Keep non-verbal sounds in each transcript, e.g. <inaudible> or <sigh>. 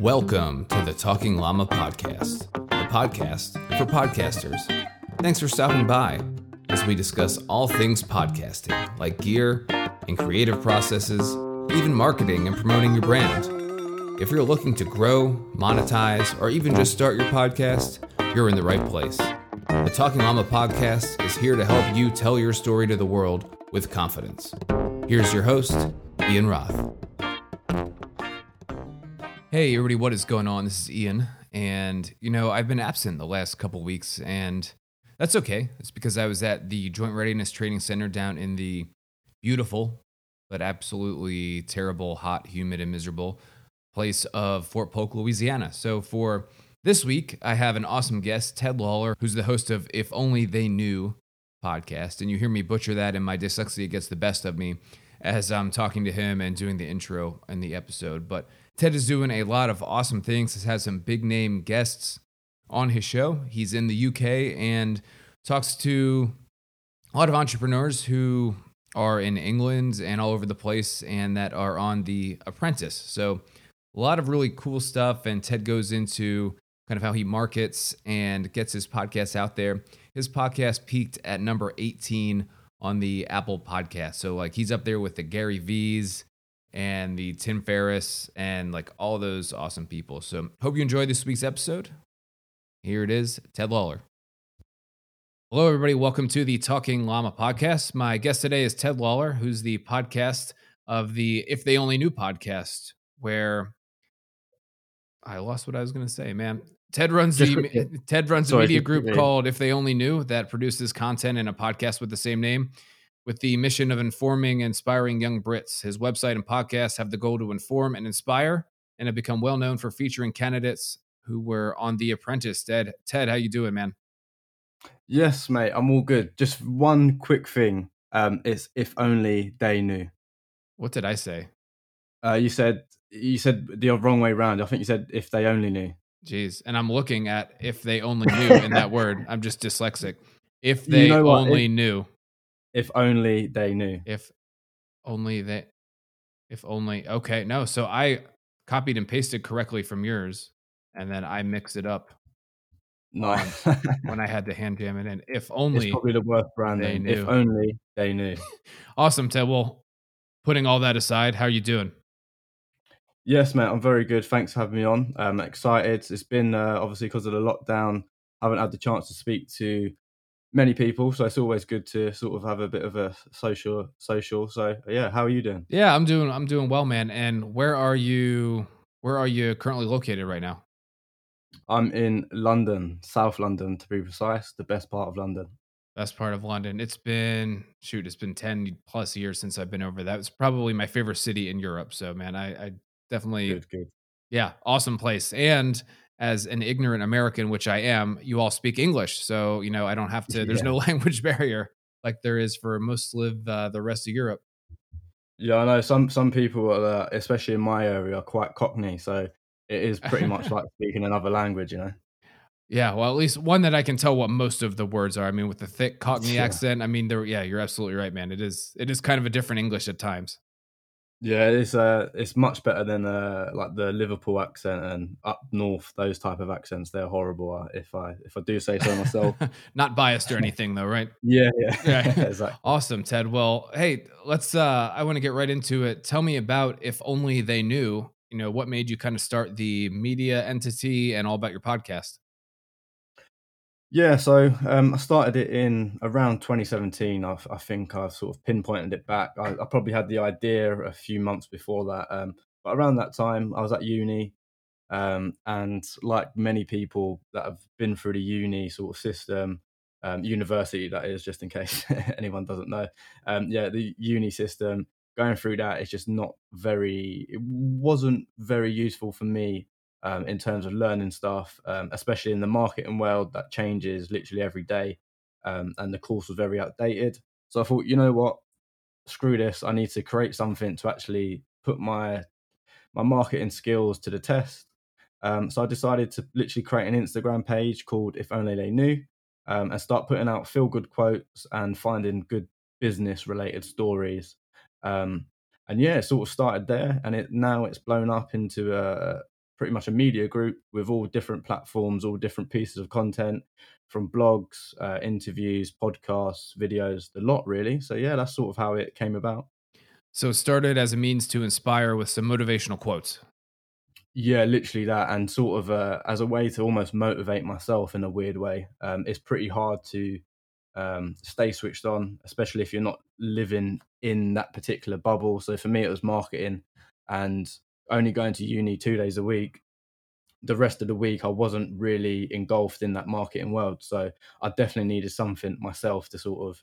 Welcome to the Talking Llama Podcast, the podcast for podcasters. Thanks for stopping by as we discuss all things podcasting, like gear and creative processes, even marketing and promoting your brand. If you're looking to grow, monetize, or even just start your podcast, you're in the right place. The Talking Llama Podcast is here to help you tell your story to the world with confidence. Here's your host, Ian Roth. Hey, everybody, what is going on? This is Ian. And, you know, I've been absent the last couple weeks, and that's okay. It's because I was at the Joint Readiness Training Center down in the beautiful, but absolutely terrible, hot, humid, and miserable place of Fort Polk, Louisiana. So for this week, I have an awesome guest, Ted Lawlor, who's the host of If Only They Knew podcast. And you hear me butcher that, and my dyslexia gets the best of me as I'm talking to him and doing the intro in the episode. But Ted is doing a lot of awesome things. Has had some big name guests on his show. He's in the UK and talks to a lot of entrepreneurs who are in England and all over the place and that are on The Apprentice. So, a lot of really cool stuff. And Ted goes into kind of how he markets and gets his podcast out there. His podcast peaked at number 18 on the Apple podcast. So, like, he's up there with the Gary Vee's and the Tim Ferriss and like all those awesome people. So, hope you enjoyed this week's episode. Here it is Ted Lawlor. Hello, everybody. Welcome to the Talking Llama podcast. My guest today is Ted Lawlor, who's the podcast of the If They Only Knew podcast, where I lost what I was going to say, man. Ted runs Just the quickly- Ted runs Sorry, a media group called If They Only Knew that produces content and a podcast with the same name with the mission of informing and inspiring young Brits. His website and podcast have the goal to inform and inspire and have become well known for featuring candidates who were on The Apprentice. Ted, Ted, how you doing, man? Yes, mate, I'm all good. Just one quick thing. Um, it's if only they knew. What did I say? Uh, you said you said the wrong way round. I think you said if they only knew. Jeez. And I'm looking at if they only knew in that word. <laughs> I'm just dyslexic. If You they know only If- knew. If only they knew. If only they if only okay. No, so I copied and pasted correctly from yours and then I mixed it up No, when I <laughs> had to hand jam it in. If it's only probably the worst branding. knew. If only they knew. <laughs> awesome, Ted. Well, putting all that aside, how are you doing? Yes, mate, I'm very good. Thanks for having me on. I'm excited. It's been uh, obviously because of the lockdown. I haven't had the chance to speak to many people, so it's always good to sort of have a bit of a social social. So yeah, how are you doing? Yeah, I'm doing I'm doing well, man. And where are you where are you currently located right now? I'm in London, South London to be precise, the best part of London. Best part of London. It's been shoot, it's been 10 plus years since I've been over. That was probably my favorite city in Europe. So man, I, I definitely Good, good. yeah, awesome place. And as an ignorant American, which I am, you all speak English. So, you know, I don't have to, there's Yeah. no <laughs> language barrier like there is for most live uh, the rest of Europe. Yeah, I know some some people, are, uh, especially in my area, are quite Cockney, so it is pretty much <laughs> like speaking another language, you know. Yeah, well, at least one that I can tell what most of the words are. I mean, with the thick Cockney <laughs> Yeah. accent, I mean, there. Yeah, you're absolutely right, man. It is. It is kind of a different English at times. Yeah, it's uh, it's much better than uh, like the Liverpool accent and up north those type of accents. They're horrible, uh, if I if I do say so myself. <laughs> Not biased or anything, though, right? <laughs> yeah, yeah, Yeah. <laughs> exactly. Awesome, Ted. Well, hey, let's. uh I want to get right into it. Tell me about if only they knew. You know, what made you kind of start the media entity and all about your podcast? Yeah, so um, I started it in around 2017. I, I think I've sort of pinpointed it back. I, I probably had the idea a few months before that, um, but around that time, I was at uni, um, and like many people that have been through the uni sort of system, um, university that is, just in case <laughs> anyone doesn't know, um, yeah, the uni system. Going through that is just not very. It wasn't very useful for me um, in terms of learning stuff, um, especially in the marketing world that changes literally every day. Um, and the course was very outdated. So I thought, you know what, screw this. I need to create something to actually put my my marketing skills to the test. Um, so I decided to literally create an Instagram page called If Only They Knew, um, and start putting out feel good quotes and finding good business related stories. Um, and yeah, it sort of started there, and it now it's blown up into a pretty much a media group with all different platforms, all different pieces of content from blogs, uh, interviews, podcasts, videos, the lot really. So yeah, that's sort of how it came about. So it started as a means to inspire with some motivational quotes. Yeah, literally that, and sort of uh, as a way to almost motivate myself in a weird way. Um, it's pretty hard to um, stay switched on, especially if you're not living in that particular bubble. So for me, it was marketing, and only going to uni two days a week. The rest of the week, I wasn't really engulfed in that marketing world. So I definitely needed something myself to sort of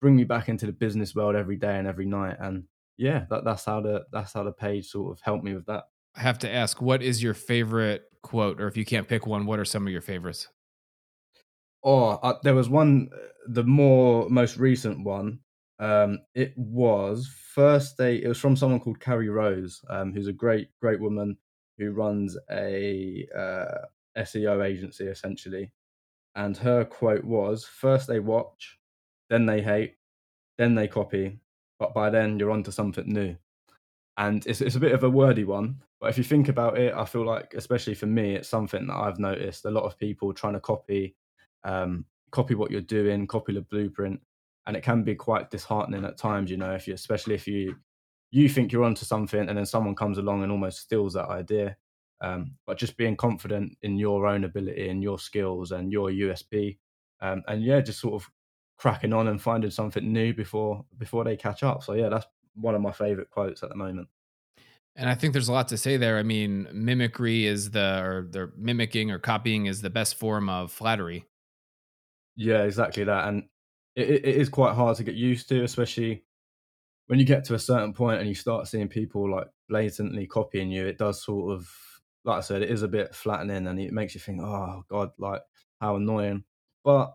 bring me back into the business world every day and every night. And yeah, that, that's how the that's how the page sort of helped me with that. I have to ask, what is your favorite quote, or if you can't pick one, what are some of your favorites? Oh, uh, there was one, uh, the more most recent one. Um, it was first day. It was from someone called Carrie Rose, um, who's a great, great woman who runs a uh, SEO agency essentially. And her quote was: first they watch, then they hate, then they copy, but by then you're onto something new." And it's it's a bit of a wordy one, but if you think about it, I feel like, especially for me, it's something that I've noticed a lot of people trying to copy, um, copy what you're doing, copy the blueprint, and it can be quite disheartening at times. You know, if you, especially if you you think you're onto something, and then someone comes along and almost steals that idea. Um, but just being confident in your own ability and your skills and your USP, um, and yeah, just sort of cracking on and finding something new before before they catch up. So yeah, that's one of my favorite quotes at the moment. And I think there's a lot to say there. I mean, mimicry is the, or they're mimicking or copying is the best form of flattery. Yeah, exactly that. And it, it is quite hard to get used to, especially when you get to a certain point and you start seeing people like blatantly copying you. It does sort of, like I said, it is a bit flattening and it makes you think, oh, God, like how annoying. But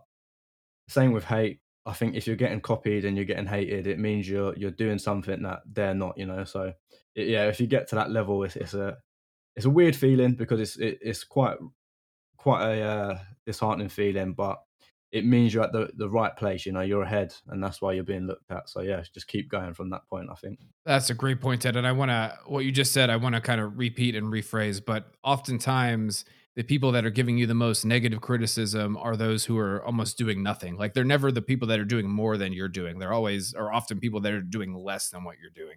same with hate. I think if you're getting copied and you're getting hated, it means you're you're doing something that they're not, you know. So it, yeah, if you get to that level, it's, it's a it's a weird feeling because it's it, it's quite quite a uh, disheartening feeling, but it means you're at the, the right place. You know, you're ahead, and that's why you're being looked at. So yeah, just keep going from that point. I think that's a great point, Ted. And I want to what you just said. I want to kind of repeat and rephrase, but oftentimes the people that are giving you the most negative criticism are those who are almost doing nothing. Like they're never the people that are doing more than you're doing. They're always or often people that are doing less than what you're doing.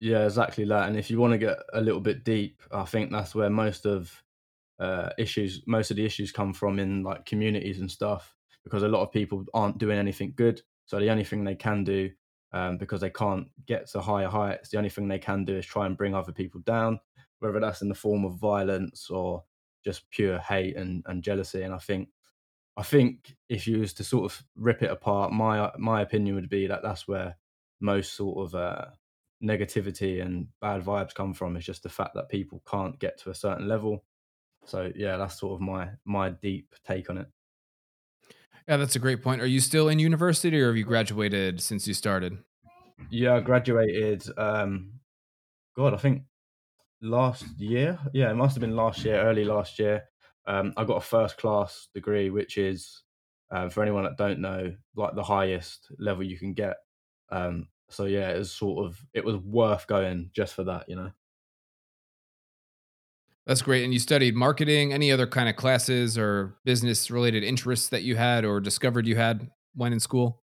Yeah, exactly that. And if you want to get a little bit deep, I think that's where most of uh, issues, most of the issues come from in like communities and stuff, because a lot of people aren't doing anything good. So the only thing they can do, um, because they can't get to higher heights, the only thing they can do is try and bring other people down, whether that's in the form of violence or just pure hate and, and jealousy. And I think, I think if you was to sort of rip it apart, my my opinion would be that that's where most sort of uh, negativity and bad vibes come from is just the fact that people can't get to a certain level. So yeah, that's sort of my my deep take on it. Yeah, that's a great point. Are you still in university or have you graduated since you started? Yeah, I graduated um God, I think last year. Yeah, it must have been last year, early last year. Um, I got a first class degree, which is uh, for anyone that don't know, like the highest level you can get. Um, so yeah, it was sort of it was worth going just for that, you know. That's great. And you studied marketing, any other kind of classes or business related interests that you had or discovered you had when in school?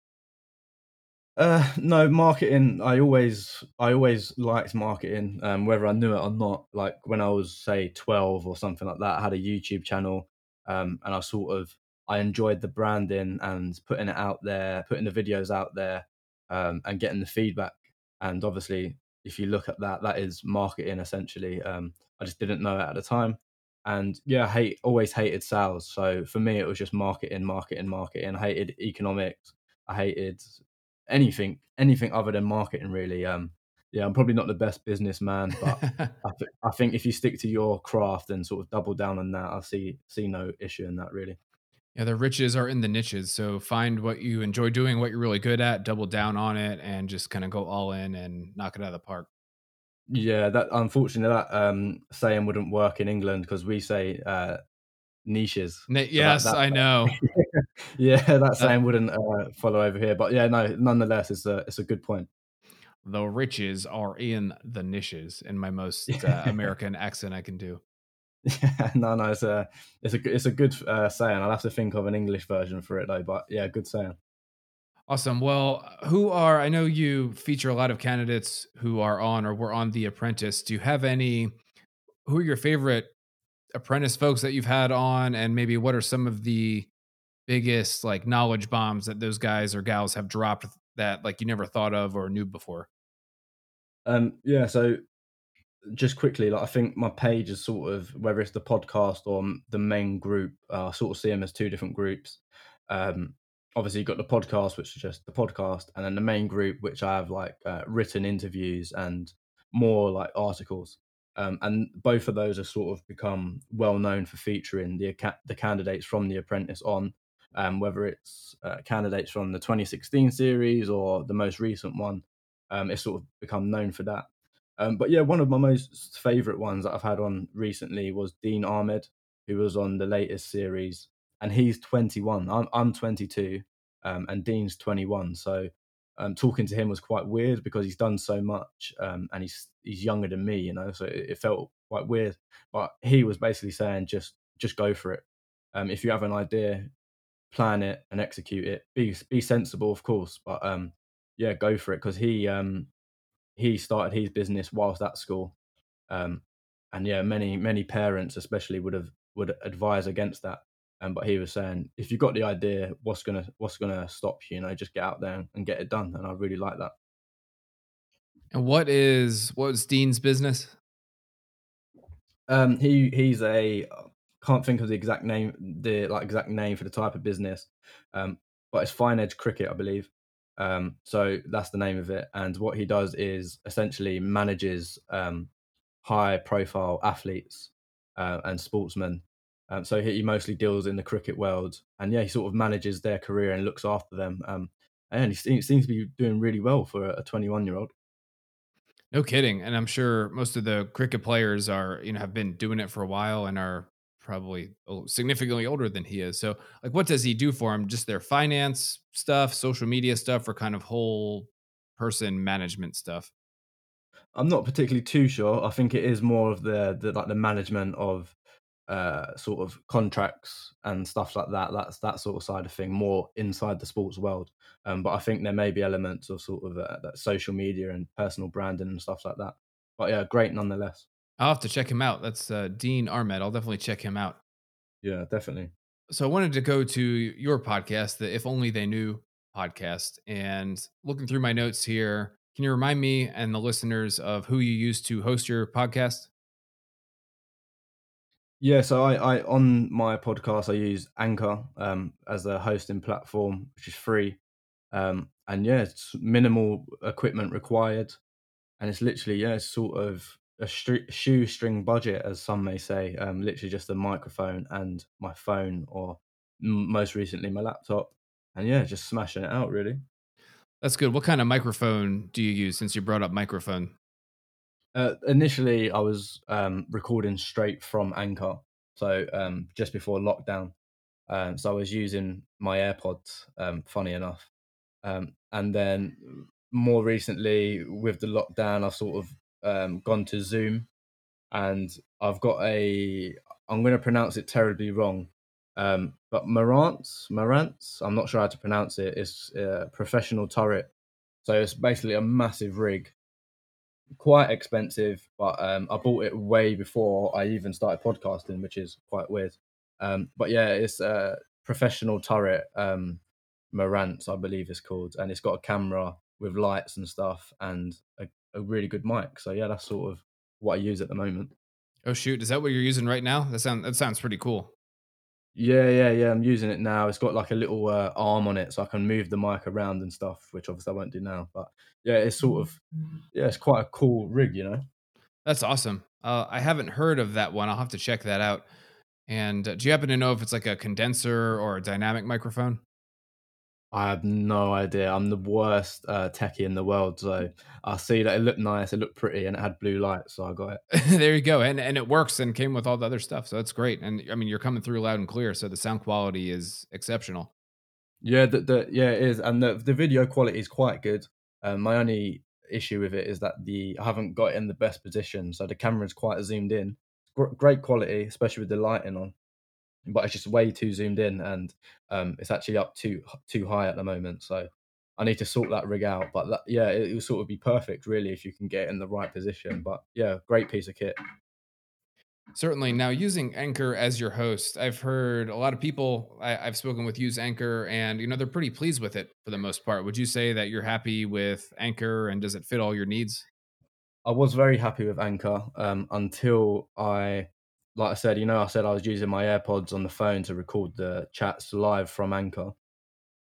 Uh, no, marketing. I always, I always liked marketing, um, whether I knew it or not. Like when I was say twelve or something like that, I had a YouTube channel, um, and I sort of, I enjoyed the branding and putting it out there, putting the videos out there, um, and getting the feedback. And obviously, if you look at that, that is marketing essentially. Um, I just didn't know it at the time. And yeah, I hate always hated sales. So for me, it was just marketing, marketing, marketing. I hated economics. I hated anything, anything other than marketing. Really. Um, yeah, I'm probably not the best businessman, but <laughs> I, th- I think if you stick to your craft and sort of double down on that, I see see no issue in that really. Yeah, the riches are in the niches. So find what you enjoy doing, what you're really good at, double down on it, and just kind of go all in and knock it out of the park. Yeah, that unfortunately that um, saying wouldn't work in England because we say uh, niches. N- yes, that, that, I know. <laughs> yeah, that saying wouldn't uh, follow over here, but yeah, no. Nonetheless, it's a it's a good point. the riches are in the niches in my most <laughs> uh, American accent I can do. Yeah, no, no, it's a it's a it's a good uh, saying. I'll have to think of an English version for it though. But yeah, good saying. Awesome. Well, who are I know you feature a lot of candidates who are on or were on The Apprentice. Do you have any? Who are your favorite apprentice folks that you've had on, and maybe what are some of the biggest like knowledge bombs that those guys or gals have dropped that like you never thought of or knew before? Um, yeah, so just quickly, like I think my page is sort of whether it's the podcast or the main group, uh, I sort of see them as two different groups. Um, obviously, you've got the podcast, which is just the podcast, and then the main group, which I have like uh, written interviews and more like articles. Um, and both of those have sort of become well known for featuring the the candidates from The Apprentice on, um, whether it's uh, candidates from the 2016 series or the most recent one. Um, it's sort of become known for that. Um, but yeah, one of my most favourite ones that I've had on recently was Dean Ahmed, who was on the latest series, and he's 21. I'm I'm 22, um, and Dean's 21. So um, talking to him was quite weird because he's done so much, um, and he's he's younger than me, you know. So it, it, felt quite weird. But he was basically saying just just go for it. Um, if you have an idea, plan it and execute it. Be be sensible, of course, but um, yeah, go for it because he um he started his business whilst at school. And yeah, many many parents especially would have would advise against that. Um, but he was saying, if you've got the idea, what's gonna what's gonna stop you? You know, just get out there and get it done. And I really like that. And what is what is Dean's business? Um, he he's a can't think of the exact name the like exact name for the type of business, um, but it's Fine Edge Cricket, I believe. Um, so that's the name of it. And what he does is essentially manages um, high profile athletes uh, and sportsmen. Um, so he, he, mostly deals in the cricket world. And yeah, he sort of manages their career and looks after them. Um, and he seems, seems to be doing really well for a 21 year old. No kidding. And I'm sure most of the cricket players are, you know, have been doing it for a while and are probably significantly older than he is. So, like, what does he do for him? Just their finance stuff, social media stuff, or kind of whole person management stuff? I'm not particularly too sure. I think it is more of the, the like the management of uh sort of contracts and stuff like that that's that sort of side of thing more inside the sports world um but i think there may be elements of sort of uh, that social media and personal branding and stuff like that but yeah great nonetheless I'll have to check him out. That's uh, Dean Ahmed. I'll definitely check him out. Yeah, definitely. So I wanted to go to your podcast, the If Only They Knew podcast, and looking through my notes here, can you remind me and the listeners of who you used to host your podcast? Yeah, so I, I on my podcast I use Anchor um, as a hosting platform, which is free, um, and yeah, it's minimal equipment required, and it's literally yeah, it's sort of a shoestring budget, as some may say. Um, literally just a microphone and my phone, or m- most recently my laptop, and yeah, just smashing it out. Really. That's good. What kind of microphone do you use? Since you brought up microphone. Uh, initially, I was um, recording straight from Anchor, so um, just before lockdown. Um, so I was using my AirPods. Um, funny enough, um, and then more recently with the lockdown, I've sort of um, gone to Zoom, and I've got a. I'm going to pronounce it terribly wrong, but Marantz, Marantz. I'm not sure how to pronounce it. It's a professional turret, so it's basically a massive rig. Quite expensive, but um, I bought it way before I even started podcasting, which is quite weird. Um, but yeah, it's a professional turret, um, Marantz, I believe it's called, and it's got a camera with lights and stuff and a a really good mic. So yeah, that's sort of what I use at the moment. Oh shoot, is that what you're using right now? That sounds that sounds pretty cool. Yeah, yeah, yeah. I'm using it now. It's got like a little uh, arm on it, so I can move the mic around and stuff, which obviously I won't do now. But yeah, it's sort of yeah, it's quite a cool rig, you know. That's awesome. Uh, I haven't heard of that one. I'll have to check that out. And uh, do you happen to know if it's like a condenser or a dynamic microphone? I have no idea. I'm the worst uh, techie in the world. So I see that it looked nice, it looked pretty, and it had blue lights, so I got it. <laughs> there you go, and and it works and came with all the other stuff, so that's great. And I mean, you're coming through loud and clear, so the sound quality is exceptional. Yeah, the, the yeah it is, and the the video quality is quite good. Um, my only issue with it is that the I haven't got it in the best position, so the camera's quite zoomed in. Great quality, especially with the lighting on, but it's just way too zoomed in, and um, it's actually up too too high at the moment. So I need to sort that rig out. But that, yeah, it, it will sort of be perfect, really, if you can get it in the right position. But yeah, great piece of kit. Certainly. Now, using Anchor as your host, I've heard a lot of people I, have spoken with use Anchor, and you know they're pretty pleased with it for the most part. Would you say that you're happy with Anchor, and does it fit all your needs? I was very happy with Anchor um, until I, like I said, you know, I said I was using my AirPods on the phone to record the chats live from Anchor,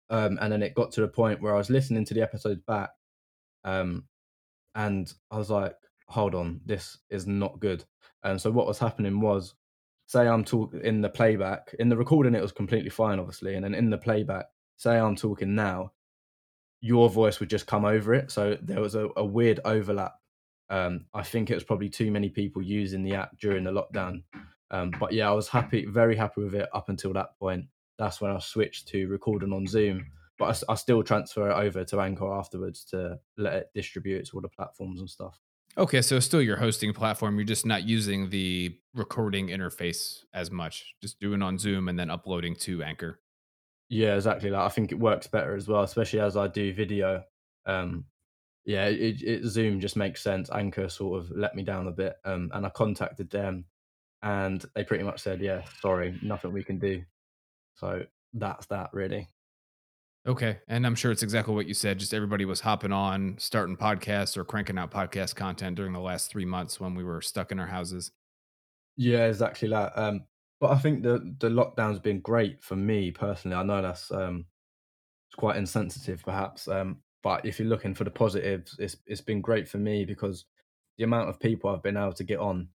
um, and then it got to the point where I was listening to the episodes back, um, and I was like, "Hold on, this is not good." And so what was happening was, say I'm talking in the playback, in the recording it was completely fine, obviously, and then in the playback, say I'm talking now, your voice would just come over it. So there was a, a weird overlap. Um, I think it was probably too many people using the app during the lockdown. Um, but yeah, I was happy, very happy with it up until that point. That's when I switched to recording on Zoom. But I, I still transfer it over to Anchor afterwards to let it distribute it to all the platforms and stuff. Okay, so still your hosting platform. You're just not using the recording interface as much. Just doing on Zoom and then uploading to Anchor. Yeah, exactly. Like I think it works better as well, especially as I do video. Um, yeah, it, it, Zoom just makes sense. Anchor sort of let me down a bit, um, and I contacted them, and they pretty much said, "Yeah, sorry, nothing we can do." So that's that, really. Okay. And I'm sure it's exactly what you said. Just everybody was hopping on, starting podcasts or cranking out podcast content during the last three months when we were stuck in our houses. Yeah, exactly that. Um, but I think the the lockdown's been great for me personally. I know that's um, it's quite insensitive, perhaps. Um, but if you're looking for the positives, it's it's been great for me because the amount of people I've been able to get on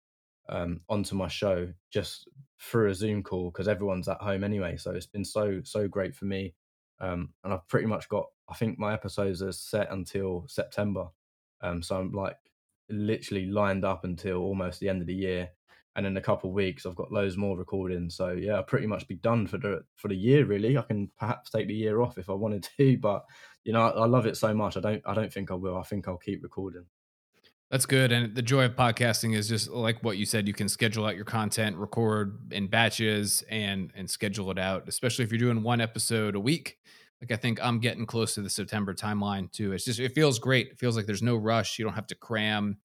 um, onto my show just through a Zoom call because everyone's at home anyway. So it's been so so great for me um, and I've pretty much got. I think my episodes are set until September, um, so I'm like literally lined up until almost the end of the year. And in a couple of weeks, I've got loads more recording. So yeah, I'll pretty much be done for the for the year. Really, I can perhaps take the year off if I wanted to, <laughs> but you know, I, I love it so much. I don't. I don't think I will. I think I'll keep recording. That's good. And the joy of podcasting is just like what you said, you can schedule out your content, record in batches and and schedule it out, especially if you're doing one episode a week. Like I think I'm getting close to the September timeline too. It's just it feels great. It feels like there's no rush. You don't have to cram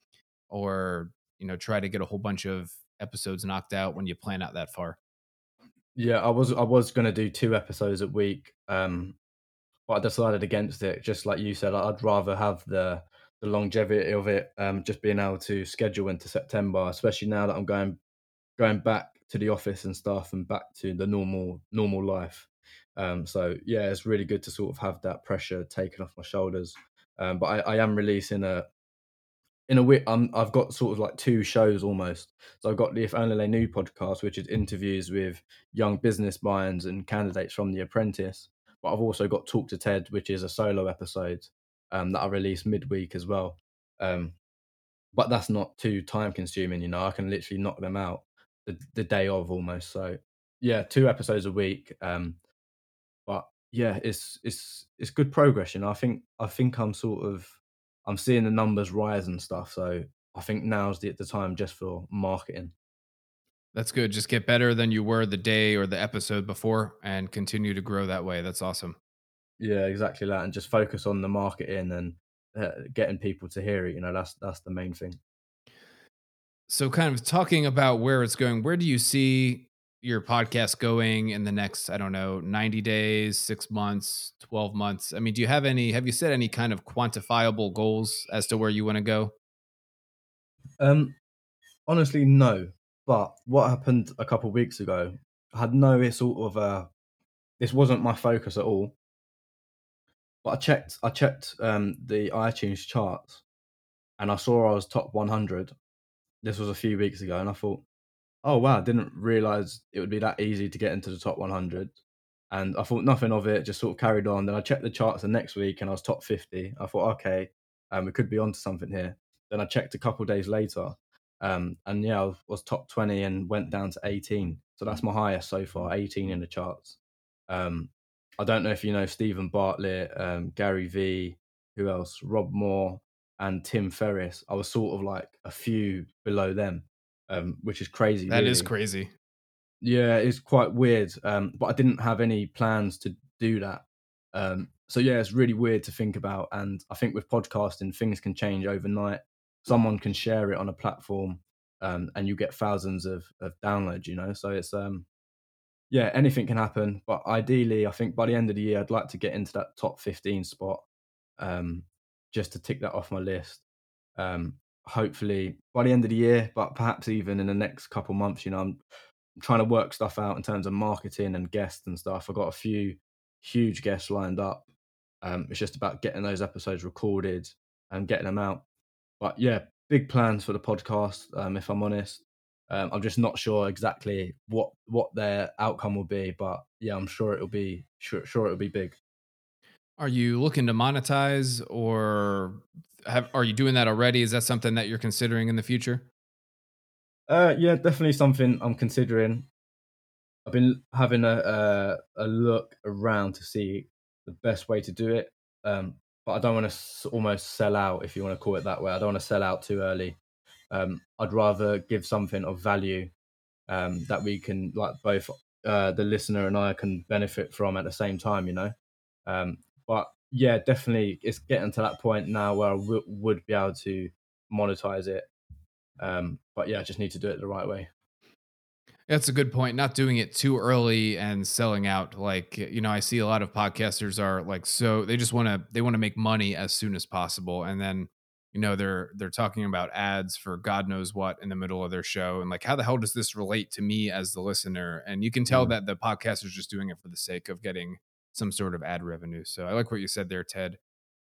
or, you know, try to get a whole bunch of episodes knocked out when you plan out that far. Yeah, I was I was going to do two episodes a week. Um but I decided against it. Just like you said, I'd rather have the the longevity of it, um, just being able to schedule into September, especially now that I'm going going back to the office and stuff and back to the normal normal life. Um, so yeah, it's really good to sort of have that pressure taken off my shoulders. Um, but I, I am releasing a in a way, I'm, I've got sort of like two shows almost. So I've got the If Only They Knew podcast, which is interviews with young business minds and candidates from The Apprentice. But I've also got Talk to Ted, which is a solo episode um, that I release midweek as well. Um, but that's not too time consuming, you know. I can literally knock them out the, the day of almost. So yeah, two episodes a week. Um, but yeah, it's it's it's good progress. You know, I think I think I'm sort of I'm seeing the numbers rise and stuff. So I think now's the the time just for marketing. That's good. Just get better than you were the day or the episode before, and continue to grow that way. That's awesome. Yeah, exactly that, and just focus on the marketing and uh, getting people to hear it. You know, that's that's the main thing. So, kind of talking about where it's going, where do you see your podcast going in the next, I don't know, 90 days, six months, 12 months? I mean, do you have any, have you set any kind of quantifiable goals as to where you want to go? Um, honestly, no. But what happened a couple weeks ago, I had no sort of, uh, this wasn't my focus at all. But I checked, I checked um, the iTunes charts, and I saw I was top 100. This was a few weeks ago, and I thought, oh wow, didn't realize it would be that easy to get into the top 100. And I thought nothing of it, just sort of carried on. Then I checked the charts the next week, and I was top 50. I thought, okay, um, we could be onto something here. Then I checked a couple days later, um, and yeah, I was top 20 and went down to 18. So that's my highest so far, 18 in the charts. Um, I don't know if you know Steven Bartlett, um, Gary Vee, who else? Rob Moore, and Tim Ferriss, I was sort of like a few below them, um, which is crazy. That really. is crazy. Yeah, it's quite weird. Um, but I didn't have any plans to do that. Um, so yeah, it's really weird to think about. And I think with podcasting, things can change overnight. Someone can share it on a platform, um, and you get thousands of, of downloads. You know, so it's um, yeah, anything can happen. But ideally, I think by the end of the year, I'd like to get into that top fifteen spot, um, just to tick that off my list. Um, hopefully by the end of the year, but perhaps even in the next couple months. You know, I'm trying to work stuff out in terms of marketing and guests and stuff. I've got a few huge guests lined up. Um, it's just about getting those episodes recorded and getting them out. But yeah, big plans for the podcast. Um, if I'm honest, um, I'm just not sure exactly what what their outcome will be. But yeah, I'm sure it'll be sure sure it'll be big. Are you looking to monetize, or have, are you doing that already? Is that something that you're considering in the future? Uh, yeah, definitely something I'm considering. I've been having a, a a look around to see the best way to do it. Um, but I don't want to almost sell out, if you want to call it that way. I don't want to sell out too early. Um, I'd rather give something of value um, that we can, like both uh, the listener and I can benefit from at the same time, you know. Um, but yeah, definitely, it's getting to that point now where I w- would be able to monetize it. Um, but yeah, I just need to do it the right way. That's a good point. Not doing it too early and selling out. Like, you know, I see a lot of podcasters are like so they just want to they want to make money as soon as possible and then you know they're they're talking about ads for god knows what in the middle of their show and like how the hell does this relate to me as the listener and you can tell that the podcast is just doing it for the sake of getting some sort of ad revenue so i like what you said there ted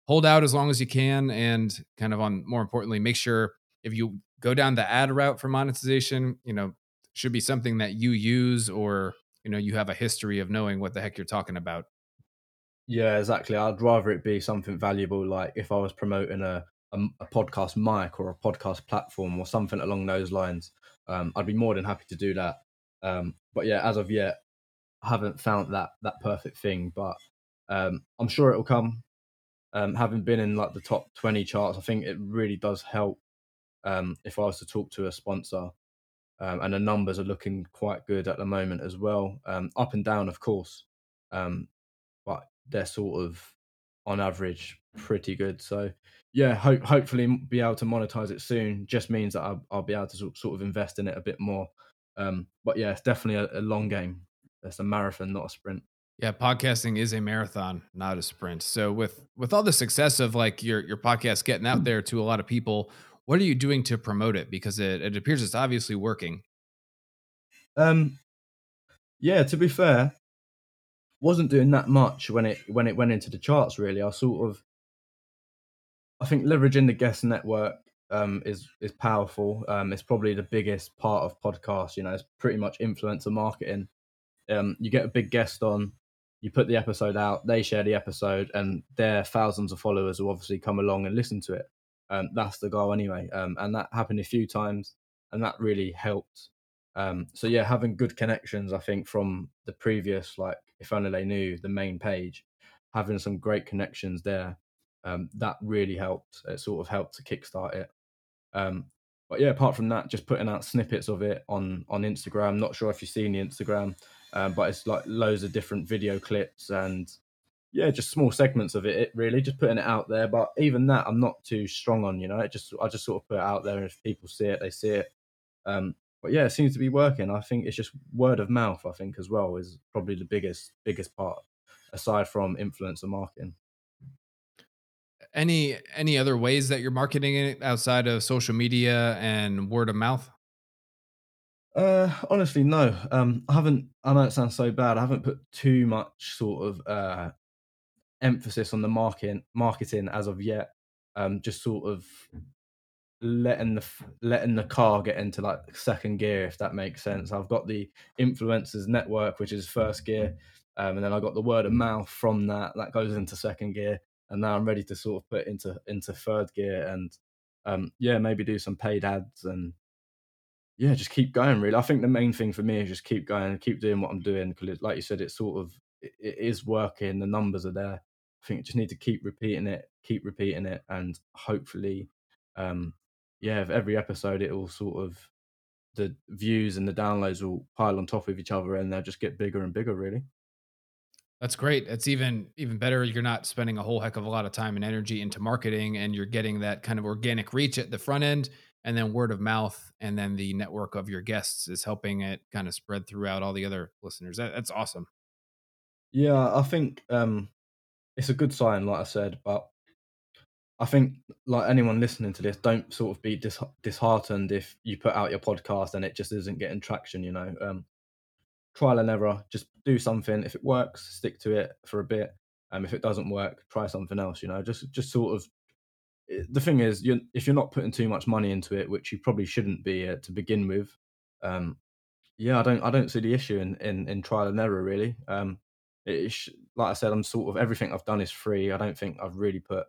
hold out as long as you can and kind of on more importantly make sure if you go down the ad route for monetization you know should be something that you use or you know you have a history of knowing what the heck you're talking about Yeah, exactly. I'd rather it be something valuable, like if I was promoting a a, a podcast mic or a podcast platform or something along those lines. Um, I'd be more than happy to do that. Um, but yeah, as of yet, haven't found that that perfect thing. But um, I'm sure it'll come. Um, having been in like the top 20 charts, I think it really does help. Um, if I was to talk to a sponsor, um, and the numbers are looking quite good at the moment as well. Um, up and down, of course, um, but they're sort of on average pretty good. So yeah, hope hopefully be able to monetize it soon. Just means that I'll, I'll be able to sort of invest in it a bit more. Um, but yeah, it's definitely a, a long game. It's a marathon, not a sprint. Yeah, podcasting is a marathon, not a sprint. So with with all the success of like your your podcast getting out there to a lot of people, what are you doing to promote it? Because it, it appears it's obviously working. Um, yeah, to be fair, wasn't doing that much when it when it went into the charts. Really, I sort of, I think leveraging the guest network um, is is powerful. Um, it's probably the biggest part of podcasts. You know, it's pretty much influencer marketing. Um, you get a big guest on, you put the episode out, they share the episode, and their thousands of followers will obviously come along and listen to it. Um, that's the goal anyway, um, and that happened a few times, and that really helped. Um, so yeah, having good connections, I think from the previous, like if only they knew the main page, having some great connections there, um, that really helped. It sort of helped to kickstart it. Um, but yeah, apart from that, just putting out snippets of it on on Instagram. Not sure if you've seen the Instagram, um, but it's like loads of different video clips and yeah, just small segments of it. it. Really, just putting it out there. But even that, I'm not too strong on. You know, it just I just sort of put it out there, and if people see it, they see it. Um, but yeah, it seems to be working. I think it's just word of mouth. I think as well is probably the biggest biggest part, aside from influencer marketing. Any any other ways that you're marketing it outside of social media and word of mouth? Uh, honestly, no. Um, I haven't. I know it sounds so bad. I haven't put too much sort of uh emphasis on the marketing marketing as of yet. Um, just sort of letting the letting the car get into like second gear, if that makes sense. I've got the influencers network, which is first gear, um, and then I got the word of mouth from that that goes into second gear, and now I'm ready to sort of put into into third gear and um, yeah, maybe do some paid ads and yeah, just keep going. Really, I think the main thing for me is just keep going and keep doing what I'm doing because, like you said, it's sort of it, is working. The numbers are there. I think just need to keep repeating it, keep repeating it, and hopefully, um, yeah, every episode it will sort of the views and the downloads will pile on top of each other, and they'll just get bigger and bigger. Really. That's great. It's even even better. You're not spending a whole heck of a lot of time and energy into marketing, and you're getting that kind of organic reach at the front end, and then word of mouth, and then the network of your guests is helping it kind of spread throughout all the other listeners. That, that's awesome. Yeah, I think um, it's a good sign, like I said, but I think like anyone listening to this, don't sort of be dis- disheartened if you put out your podcast and it just isn't getting traction. You know, um, trial and error. Just do something. If it works, stick to it for a bit. Um, if it doesn't work, try something else. You know, just just sort of. The thing is, you if you're not putting too much money into it, which you probably shouldn't be uh, to begin with, um, yeah, I don't I don't see the issue in in, in trial and error really. Um, it, like I said, I'm sort of everything I've done is free. I don't think I've really put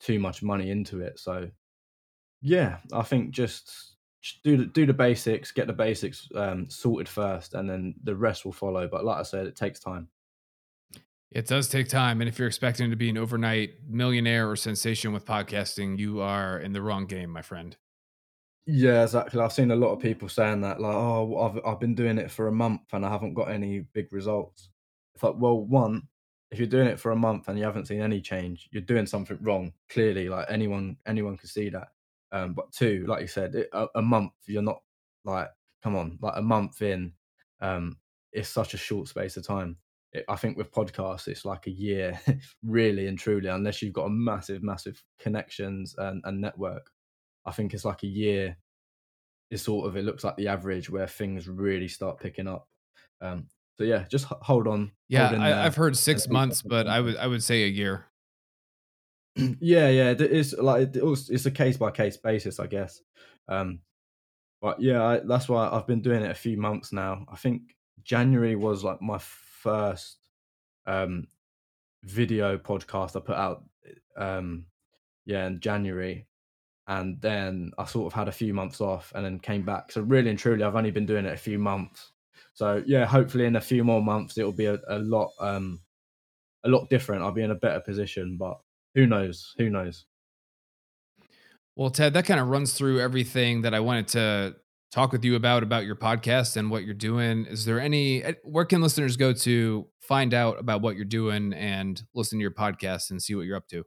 too much money into it. So yeah, I think just do the, do the basics, get the basics um, sorted first, and then the rest will follow. But like I said, it takes time. It does take time, and if you're expecting to be an overnight millionaire or sensation with podcasting, you are in the wrong game, my friend. Yeah, exactly. I've seen a lot of people saying that, like, "Oh, I've I've been doing it for a month and I haven't got any big results." It's like, well, one, if you're doing it for a month and you haven't seen any change, you're doing something wrong. Clearly, like anyone anyone can see that. Um, but two, like you said, it, a, a, month you're not like, come on, like a month in, um, it's such a short space of time. I think with podcasts, it's like a year, <laughs> really and truly, unless you've got a massive, massive connections and, and network. I think it's like a year. Is sort of it looks like the average where things really start picking up. Um, so yeah, just hold on. Yeah, hold I, have heard six months, but I would I would say a year. <clears throat> yeah, yeah, it is like it's a case by case basis, I guess. Um, but yeah, I, that's why I've been doing it a few months now. I think January was like my first um, video podcast I put out. Um, yeah, in January, and then I sort of had a few months off, and then came back. So really and truly, I've only been doing it a few months. So yeah, hopefully in a few more months it'll be a, a lot um, a lot different. I'll be in a better position, but who knows? Who knows? Well, Ted, that kind of runs through everything that I wanted to talk with you about about your podcast and what you're doing. Is there any eh, where can listeners go to find out about what you're doing and listen to your podcast and see what you're up to?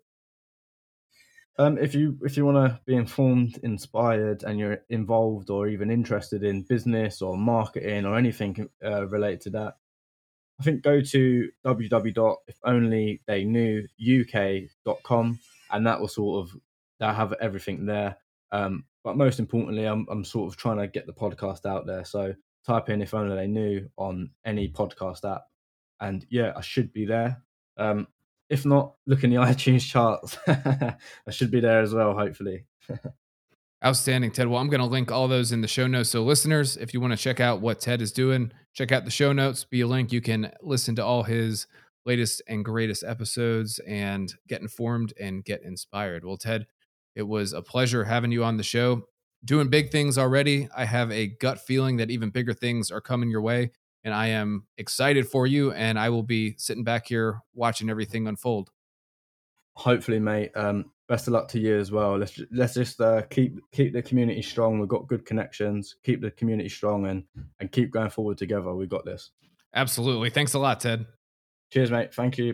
Um, if you if you want to be informed, inspired, and you're involved or even interested in business or marketing or anything uh, related to that, I think go to www.ifonlytheyknewuk.com and that will sort of that have everything there. Um, but most importantly, I'm I'm sort of trying to get the podcast out there. So type in "If Only They Knew" on any podcast app, and yeah, I should be there. Um, if not, look in the <laughs> iTunes charts. <laughs> I should be there as well, hopefully. <laughs> Outstanding, Ted. Well, I'm going to link all those in the show notes. So, listeners, if you want to check out what Ted is doing, check out the show notes. Be a link. You can listen to all his latest and greatest episodes and get informed and get inspired. Well, Ted, it was a pleasure having you on the show. Doing big things already. I have a gut feeling that even bigger things are coming your way. And I am excited for you. And I will be sitting back here watching everything unfold. Hopefully, mate. Um, best of luck to you as well. Let's let's just uh, keep keep the community strong. We've got good connections. Keep the community strong and and keep going forward together. We got this. Absolutely. Thanks a lot, Ted. Cheers, mate. Thank you.